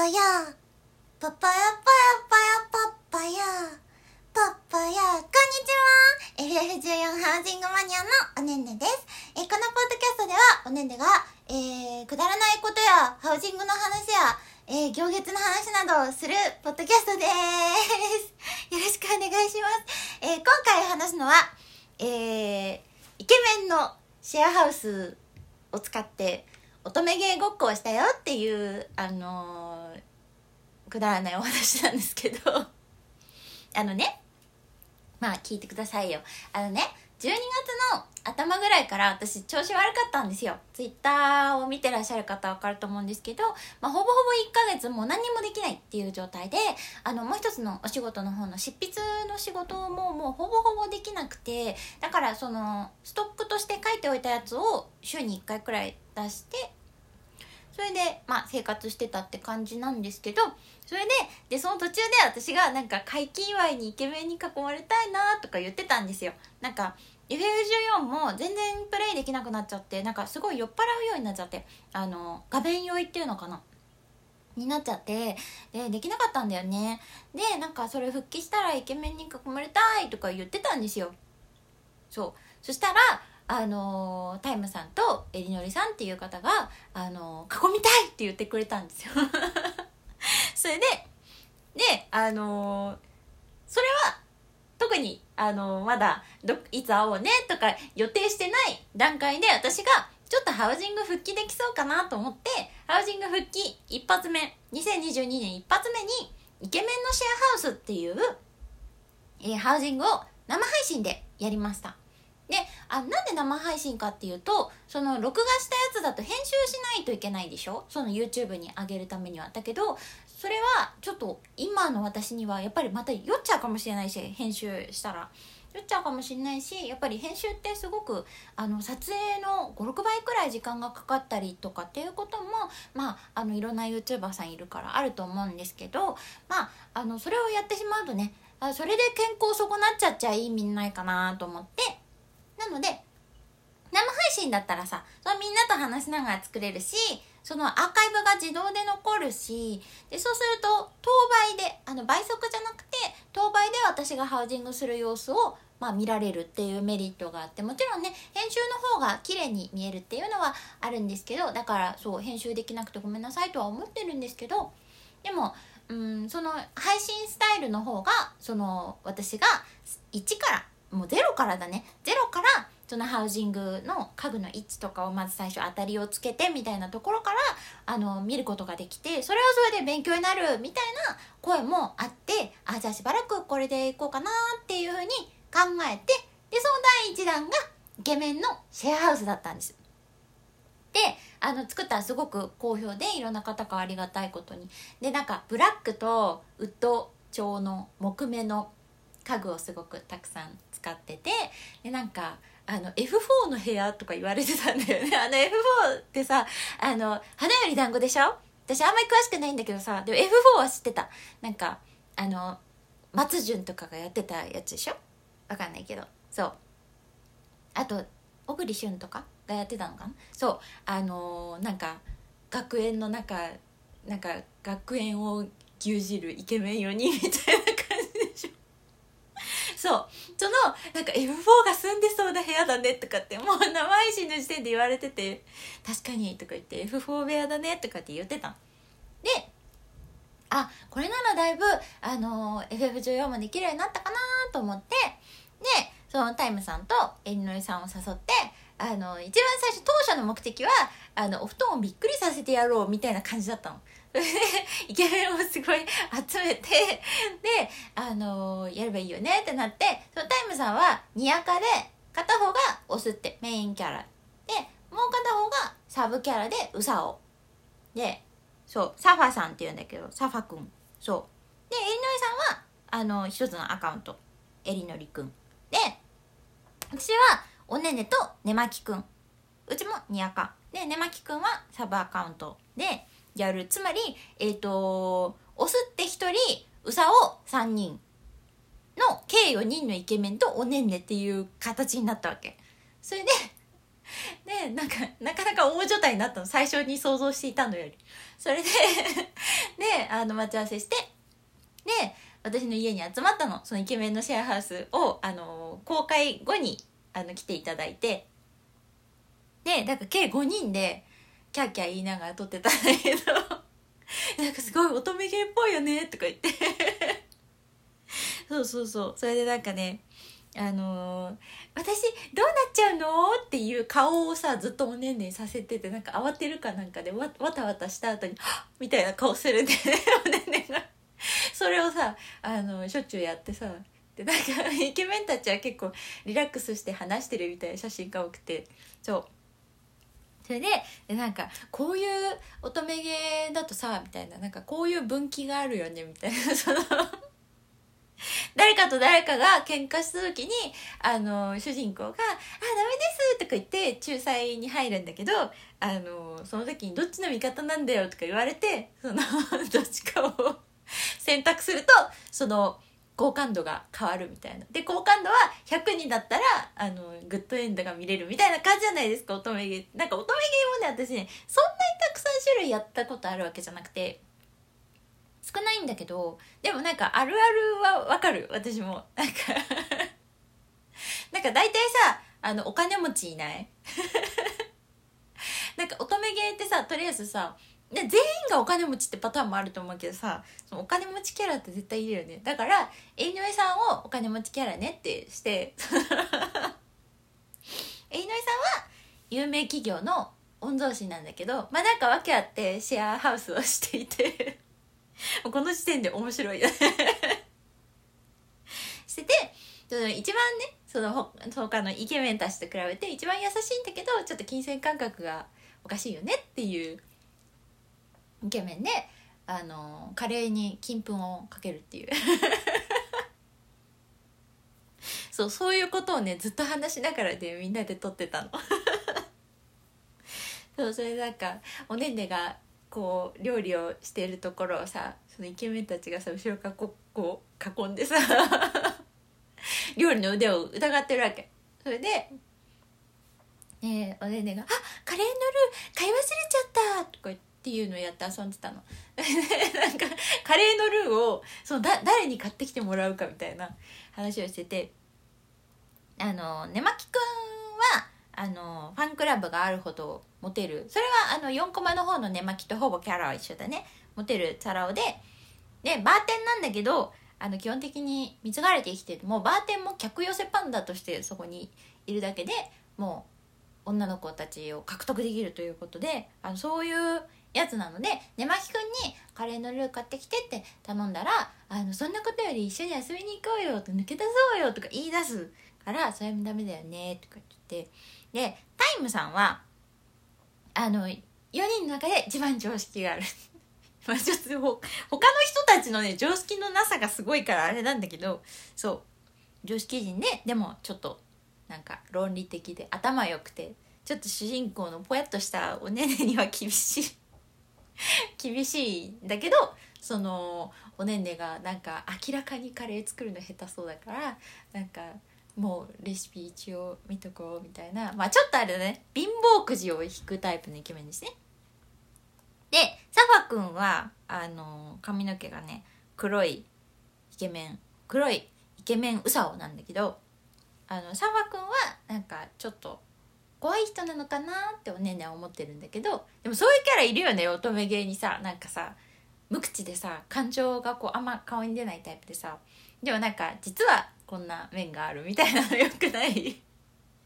パヤパパヤパヤパヤパッパヤパッパヤこんにちは FF14 ハウジングマニアのおねんねです。えこのポッドキャストではおねんねが、えー、くだらないことやハウジングの話や、えー、行月の話などをするポッドキャストです。よろしくお願いします。えー、今回話すのは、えー、イケメンのシェアハウスを使って乙女芸ごっこをしたよっていうあのーくだらないお話なんですけど。あのね。まあ聞いてくださいよ。あのね。12月の頭ぐらいから私調子悪かったんですよ。ツイッターを見てらっしゃる方は分かると思うんですけど、まあ、ほぼほぼ1ヶ月もう何もできないっていう状態で。あのもう一つのお仕事の方の執筆の仕事ももうほぼほぼできなくて。だからそのストックとして書いておいたやつを週に1回くらい出してそれで、まあ、生活してたって感じなんですけどそれででその途中で私がなんか解禁祝いにイケメンに囲まれたいなとか言ってたんですよ。なんか FF14 も全然プレイできなくなっちゃってなんかすごい酔っ払うようになっちゃってあの画面酔いっていうのかな？になっちゃってでできなかったんだよね。でなんかそれ復帰したらイケメンに囲まれたいとか言ってたんですよ。そう。そしたらあのタイムさんとえりのりさんっていう方があの囲みたいって言ってくれたんですよ。それでであのそれは特にあのまだどいつ会おうねとか予定してない段階で私がちょっとハウジング復帰できそうかなと思ってハウジング復帰一発目2022年一発目にイケメンのシェアハウスっていう、えーハウジングを生配信でやりました。であなんで生配信かっていうとその録画したやつだと編集しないといけないでしょ？その YouTube に上げるためには。だけどそれはちょっと今の私にはやっぱりまた酔っちゃうかもしれないし編集したら。酔っちゃうかもしれないしやっぱり編集ってすごくあの撮影の56倍くらい時間がかかったりとかっていうこともまああのいろんな YouTuber さんいるからあると思うんですけどまああのそれをやってしまうとねあそれで健康損なっちゃっちゃ意味ないかなと思ってなので生配信だったらさそのみんなと話しながら作れるしそのアーカイブが自動で残るしでそうすると当倍であの倍速じゃなくて当倍で私がハウジングする様子を、まあ、見られるっていうメリットがあってもちろんね編集の方が綺麗に見えるっていうのはあるんですけどだからそう編集できなくてごめんなさいとは思ってるんですけどでもうんその配信スタイルの方がその私が1からもうゼロからだねゼロからそのハウジングの家具の位置とかをまず最初当たりをつけてみたいなところからあの見ることができてそれはそれで勉強になるみたいな声もあってあじゃあしばらくこれでいこうかなっていうふうに考えてでその第1弾がイケメンのシェアハウスだったんです。であの作ったらすごく好評でいろんな方からありがたいことにでなんかブラックとウッド調の木目の家具をすごくたくさん使っててでなんかあの F4 の部屋とか言われてたんだよね。あの F4 ってさあの花より団子でしょ？私あんまり詳しくないんだけどさでも F4 は知ってた。なんかあの松潤とかがやってたやつでしょ？わかんないけど。そう。あと小栗旬とかがやってたのかな？そう。あのーなんか学園の中なんか学園を牛耳るイケメン4人みたいな感じでしょ？そう。そのなんか F4 が住んでそうな部屋だねとかってもう生配信の時点で言われてて確かにとか言って F4 部屋だねとかって言ってたのであこれならだいぶあの FF14 もできるようになったかなと思ってでそのタイムさんとエリノリさんを誘ってあの一番最初当初の目的はあのお布団をびっくりさせてやろうみたいな感じだったの。イケメンをすごい集めてであのやればいいよねってなってそのタイムさんはニヤカで片方がオスってメインキャラ。でもう片方がサブキャラでウサオ。でそうサファさんっていうんだけどサファくんそう。でエリノリさんはあの一つのアカウント。エリノリくんで私はおねねとねまきくんうちもにやか。でねまきくんはサブアカウント。でやる。つまりえっ、とオスって1人ウサを3人の計4人のイケメンとおねんねっていう形になったわけ。それで でなんかなかなか大所帯になったの。最初に想像していたのより。それで であの待ち合わせしてで私の家に集まったの。そのイケメンのシェアハウスをあの公開後にあの来ていただいて。でだか計5人でキャーキャー言いながら撮ってたんだけど。なんかすごい乙女芸っぽいよねとか言って。そうそうそう。それでなんかねあのー、私どうなっちゃうのっていう顔をさずっとおねんねんさせててなんか慌てるかなんかでわわたわたした後に「みたいな顔するんでね。おねんねんが。それをさあのしょっちゅうやってさでなんかイケメンたちは結構リラックスして話してるみたいな写真が多くて。そう。それででなんかこういう乙女芸だとさみたいななんかこういう分岐があるよねみたいな その誰かと誰かが喧嘩した時にあの主人公が「あダメです」とか言って仲裁に入るんだけどあのその時に「どっちの味方なんだよ」とか言われてその どっちかを選択するとその好感度が変わるみたいな。で好感度は100になったらあのグッドエンドが見れるみたいな感じじゃないですか乙女芸。なんか乙女芸もね私ねそんなにたくさん種類やったことあるわけじゃなくて少ないんだけどでもなんかあるあるはわかる私も。なんか なんか大体さあのお金持ちいない？なんか乙女芸ってさとりあえずさで全員がお金持ちってパターンもあると思うけどさそのお金持ちキャラって絶対いるよね。だから井上さんをお金持ちキャラねってして 井上さんは有名企業の御曹司なんだけどまあなんか訳あってシェアハウスをしていて この時点で面白いよね。してて一番ねその他のイケメンたちと比べて一番優しいんだけどちょっと金銭感覚がおかしいよねっていうイケメンであのカレーに金粉をかけるっていう。そうそういうことをねずっと話しながらでみんなで撮ってたの。そうそれなんかおねんねがこう料理をしてるところをさそのイケメンたちがさ後ろからこうこう囲んでさ 料理の腕を疑ってるわけ。それでねおねんねが「あカレーのルー買い忘れちゃった」とか言って。っていうのをやって遊んでたの。なんかカレーのルーをそのだ誰に買ってきてもらうかみたいな話をしててあのねまきくんはあのファンクラブがあるほどモテる。それはあの4コマの方のねまきとほぼキャラは一緒だね。モテるチャラ男で。でバーテンなんだけどあの基本的に貢がれて生きてるもうバーテンも客寄せパンダとしてそこにいるだけでもう女の子たちを獲得できるということであのそういうやつなのでねまきくんに「カレーのルー買ってきて」って頼んだら「あのそんなことより一緒に遊びに行こうよ」と抜け出そうよとか言い出すから「それもダメだよね」とか言って。でタイムさんはあの4人の中で一番常識がある。まあちょっとほ他の人たちのね常識のなさがすごいからあれなんだけどそう。常識人ででもちょっとなんか論理的で頭良くてちょっと主人公のぽやっとしたおねねには厳しい。厳しいんだけどそのおねんねがなんか明らかにカレー作るの下手そうだからなんかもうレシピ一応見とこうみたいなまあちょっとあれだね。貧乏くじを引くタイプのイケメンですねでサファくんはあの髪の毛がね黒いイケメン黒いイケメンウサオなんだけどあのサファくんはなんかちょっと怖い人なのかなっておねんねは思ってるんだけどでもそういうキャラいるよね乙女芸にさ。なんかさ無口でさ感情がこうあんま顔に出ないタイプでさ。でもなんか実はこんな面があるみたいなのよくない？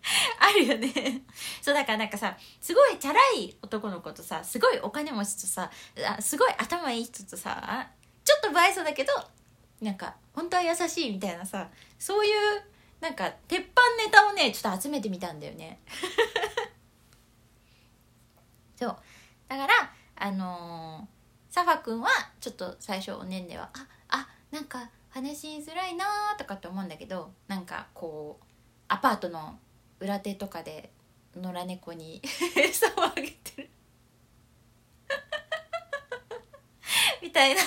あるよね。そうだからなんかさすごいチャラい男の子とさすごいお金持ちとさあすごい頭いい人とさちょっと不愛想だけどなんか本当は優しいみたいなさそういうなんか鉄板ネタをねちょっと集めてみたんだよね。そう。だからあのー、サファ君はちょっと最初おねんねはああなんか話しづらいなーとかって思うんだけどなんかこうアパートの裏手とかで野良猫に 餌をあげてる。みたいな。っ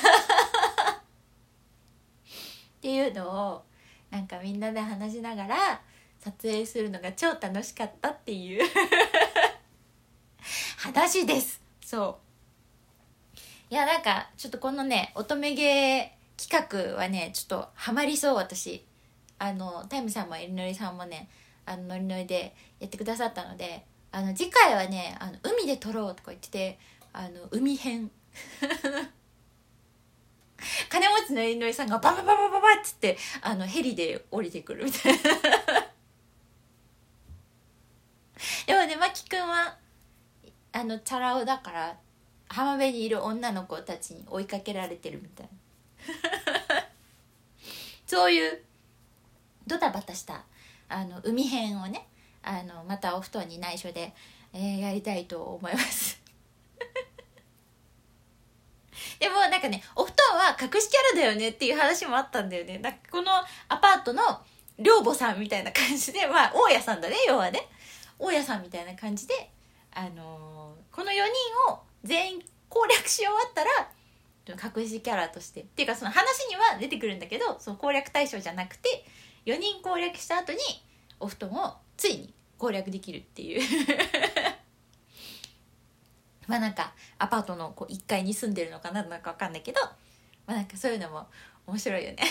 ていうのをなんかみんなで話しながら撮影するのが超楽しかったっていう。話です。そう。いやなんかちょっとこのね乙女芸企画はねちょっとハマりそう私。あのタイムさんもえりのりさんもねあのノリノリでやってくださったのであの次回はねあの海で撮ろうとか言っててあの海編 金持ちのえりのりさんがババババババっつってあのヘリで降りてくるみたいなでもねまきくんはあのチャラ男だから浜辺にいる女の子たちに追いかけられてるみたいなそういうドタバタしたあの海編をねあのまたお布団に内緒で、えー、やりたいと思いますでもなんかねお布団は隠しキャラだよねっていう話もあったんだよね。なんかこのアパートの寮母さんみたいな感じでまあ大家さんだね要はね。大家さんみたいな感じであのー、この4人を全員攻略し終わったら隠しキャラとして。っていうかその話には出てくるんだけどその攻略対象じゃなくて4人攻略した後にお布団をついに攻略できるっていう。まあなんかアパートのこう1階に住んでるのかななんか分かんないけどまあなんかそういうのも面白いよね。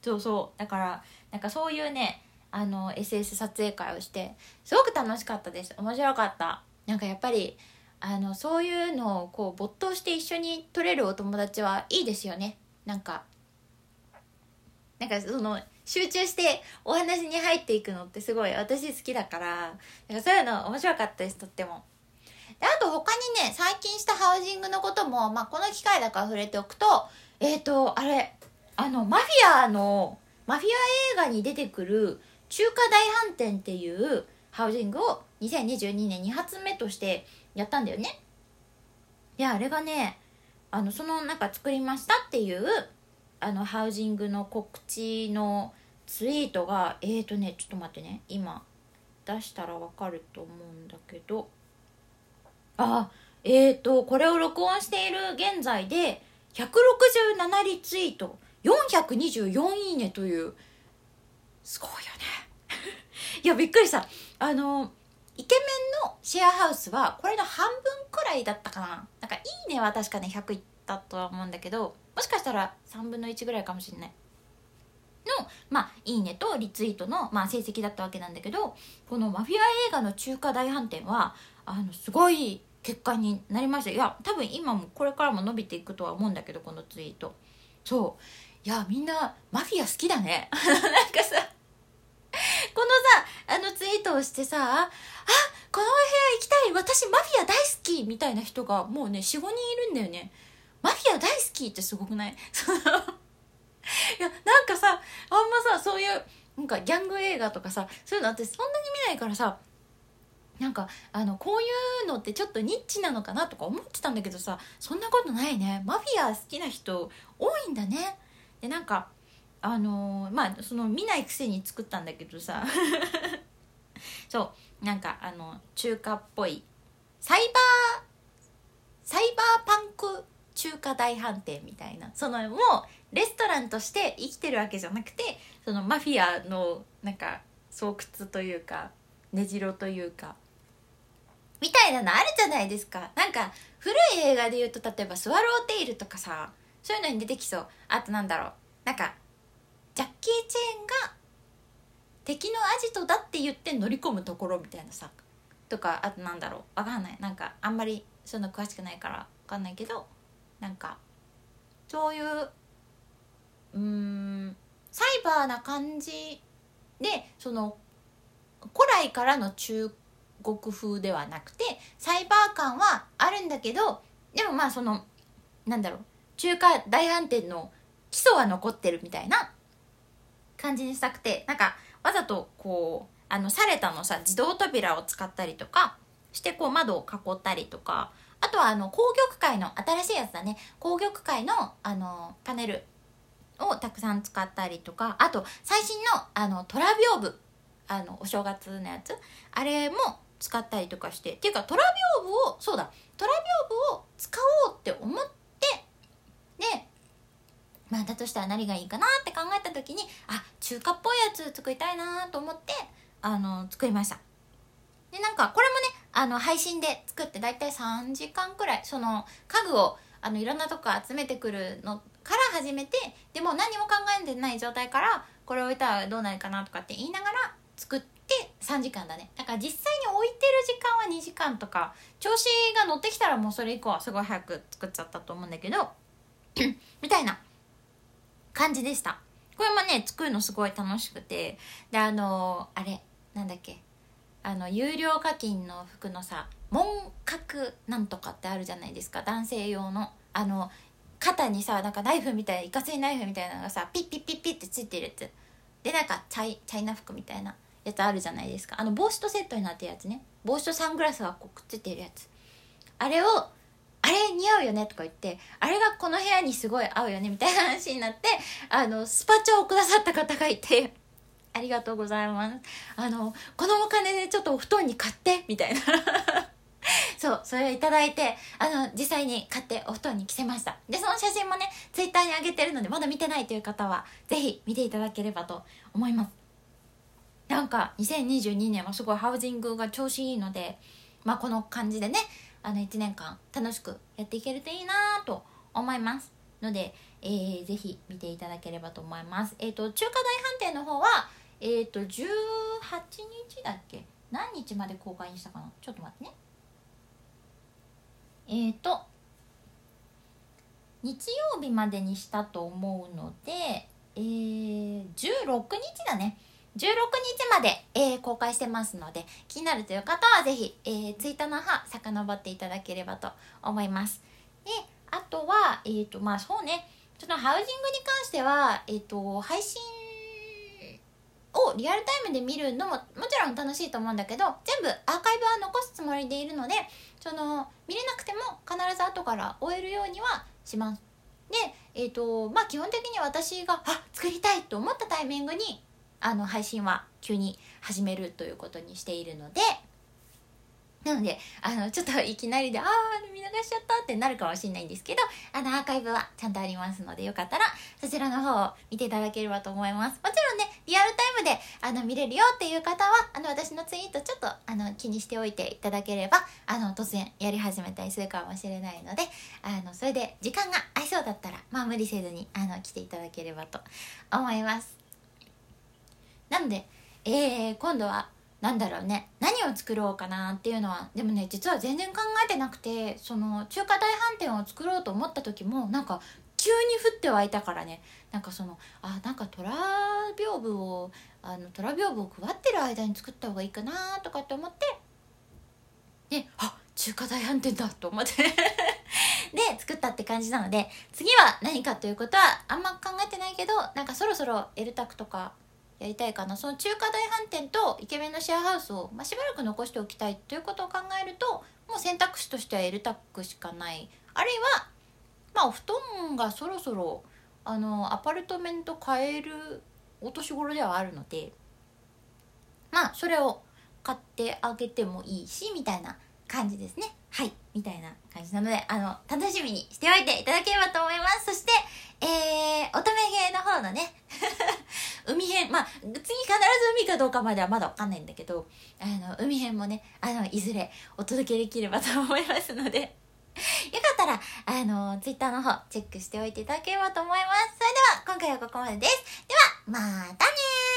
そうそう。だからなんかそういうねあの SS 撮影会をしてすごく楽しかったです。面白かった。なんかやっぱりあのそういうのをこう没頭して一緒に撮れるお友達はいいですよね。なんかなんかその集中してお話に入っていくのってすごい私好きだからなんかそういうの面白かったですとっても。であと他にね最近したハウジングのことも、まあ、この機会だから触れておくとえっ、ー、とあれあのマフィアのマフィア映画に出てくる中華大飯店っていうハウジングを2022年2発目としてやったんだよね。いやあれがねあのそのなんか作りましたっていうあのハウジングの告知のツイートがえーとねちょっと待ってね。今出したらわかると思うんだけど。あえーとこれを録音している現在で167リツイート。424いいねという。すごいよね。いやびっくりした。あのイケメンのシェアハウスはこれの半分くらいだったかな。なんかいいねは確かね100いったとは思うんだけどもしかしたら3分の1ぐらいかもしれない。の、まあ、いいねとリツイートの、まあ、成績だったわけなんだけどこのマフィア映画の中華大飯店はあのすごい結果になりました。いや多分今もこれからも伸びていくとは思うんだけどこのツイート。そう。いやみんなマフィア好きだね。なんかさこのさあのツイートをしてさあこのお部屋行きたい。私マフィア大好き。みたいな人がもうね45人いるんだよね。マフィア大好きってすごくない？いやなんかさあんまさそういうなんかギャング映画とかさそういうの私そんなに見ないからさなんかあのこういうのってちょっとニッチなのかなとか思ってたんだけどさそんなことないね。マフィア好きな人多いんだね。でなんかあのー、まあその見ないくせに作ったんだけどさ。そう。なんかあの中華っぽい。サイバーサイバーパンク中華大飯店みたいな。そのもうレストランとして生きてるわけじゃなくてそのマフィアのなんか巣窟というか根城というか。みたいなのあるじゃないですか。なんか古い映画で言うと例えば「スワローテイル」とかさそういうのに出てきそう。あとなんだろう。なんかジャッキー・チェーンが敵のアジトだって言って乗り込むところみたいなさ。とかあとなんだろう。わかんない。なんかあんまりそんな詳しくないからわかんないけど。なんかそういううんサイバーな感じでその古来からの中国風ではなくてサイバー感はあるんだけどでもまあそのなんだろう中華大飯店の基礎は残ってるみたいな感じにしたくてなんかわざとこうあのサレタのさ自動扉を使ったりとかしてこう窓を囲ったりとかあとはあの紅玉会の新しいやつだね。紅玉会のあのパネルをたくさん使ったりとかあと最新のあのトラビオブ。あのお正月のやつ。あれも使ったりとかして。っていうかトラビオブをそうだ。トラビオブを使おうって思ってでまあだとしたら何がいいかなって考えた時にあ中華っぽいやつ作りたいなと思ってあの作りました。でなんかこれもあの配信で作って大体3時間くらいその家具をあのいろんなとこ集めてくるのから始めてでも何も考えてない状態からこれ置いたらどうなるかなとかって言いながら作って3時間だね。だから実際に置いてる時間は2時間とか調子が乗ってきたらもうそれ以降はすごい早く作っちゃったと思うんだけど みたいな感じでした。これもね作るのすごい楽しくて。であの、あれなんだっけ？あの有料課金の服のさ紋格なんとかってあるじゃないですか。男性用の。あの肩にさなんかナイフみたいないかついナイフみたいなのがさピッピッピッピッってついてるやつ。でなんかチャイチャイナ服みたいなやつあるじゃないですか。あの帽子とセットになってるやつね。帽子とサングラスがこうくっついてるやつ。あれをあれ似合うよねとか言ってあれがこの部屋にすごい合うよねみたいな話になってあのスパチャをくださった方がいて。ありがとうございます。あのこのお金でちょっとお布団に買ってみたいな。そうそれをいただいてあの実際に買ってお布団に着せました。でその写真もねツイッターに上げてるのでまだ見てないという方はぜひ見ていただければと思います。なんか2022年はすごいハウジングが調子いいのでまあこの感じでねあの1年間楽しくやっていけるといいなぁと思います。ので、えー、ぜひ見ていただければと思います。えっ、ー、と中華大飯店の方はえっ、ー、と18日だっけ？何日まで公開にしたかな？ちょっと待ってね。えっ、ー、と日曜日までにしたと思うので、えー、16日だね。16日まで、えー、公開してますので気になるという方はぜひ、えー、ツイッターの方遡っていただければと思います。であとはえっ、ー、とまあそうね。そのハウジングに関してはえっ、ー、と配信をリアルタイムで見るのももちろん楽しいと思うんだけど全部アーカイブは残すつもりでいるのでその見れなくても必ず後から終えるようにはします。で、えっ、ー、とまあ基本的に私があ作りたいと思ったタイミングにあの配信は急に始めるということにしているのでなので、あの、ちょっといきなりで、ああ、見逃しちゃったってなるかもしれないんですけど、あの、アーカイブはちゃんとありますので、よかったら、そちらの方を見ていただければと思います。もちろんね、リアルタイムで、あの、見れるよっていう方は、あの、私のツイートちょっと、あの、気にしておいていただければ、あの、突然やり始めたりするかもしれないので、あの、それで時間が合いそうだったら、まあ、無理せずに、あの、来ていただければと思います。なので、えー、今度は、なんだろうね何を作ろうかなっていうのはでもね実は全然考えてなくてその中華大飯店を作ろうと思った時もなんか急に降って湧いたからね。なんかそのあなんか虎屏風をあの虎屏風を配ってる間に作った方がいいかなとかって思ってであ中華大飯店だと思って。で作ったって感じなので次は何かということはあんま考えてないけどなんかそろそろエルタクとかやりたいかな。その中華大飯店とイケメンのシェアハウスを、まあ、しばらく残しておきたいということを考えるともう選択肢としては L タックしかない。あるいは、まあ、お布団がそろそろあのアパルトメント買えるお年頃ではあるのでまあそれを買ってあげてもいいしみたいな感じですね。はい。みたいな感じなのであの楽しみにしておいていただければと思います。そしてえー、乙女芸の方のね 海編。まあ次必ず海かどうかまではまだわかんないんだけどあの海編もねあのいずれお届けできればと思いますので。よかったらあのツイッターの方チェックしておいていただければと思います。それでは今回はここまでです。ではまたねー。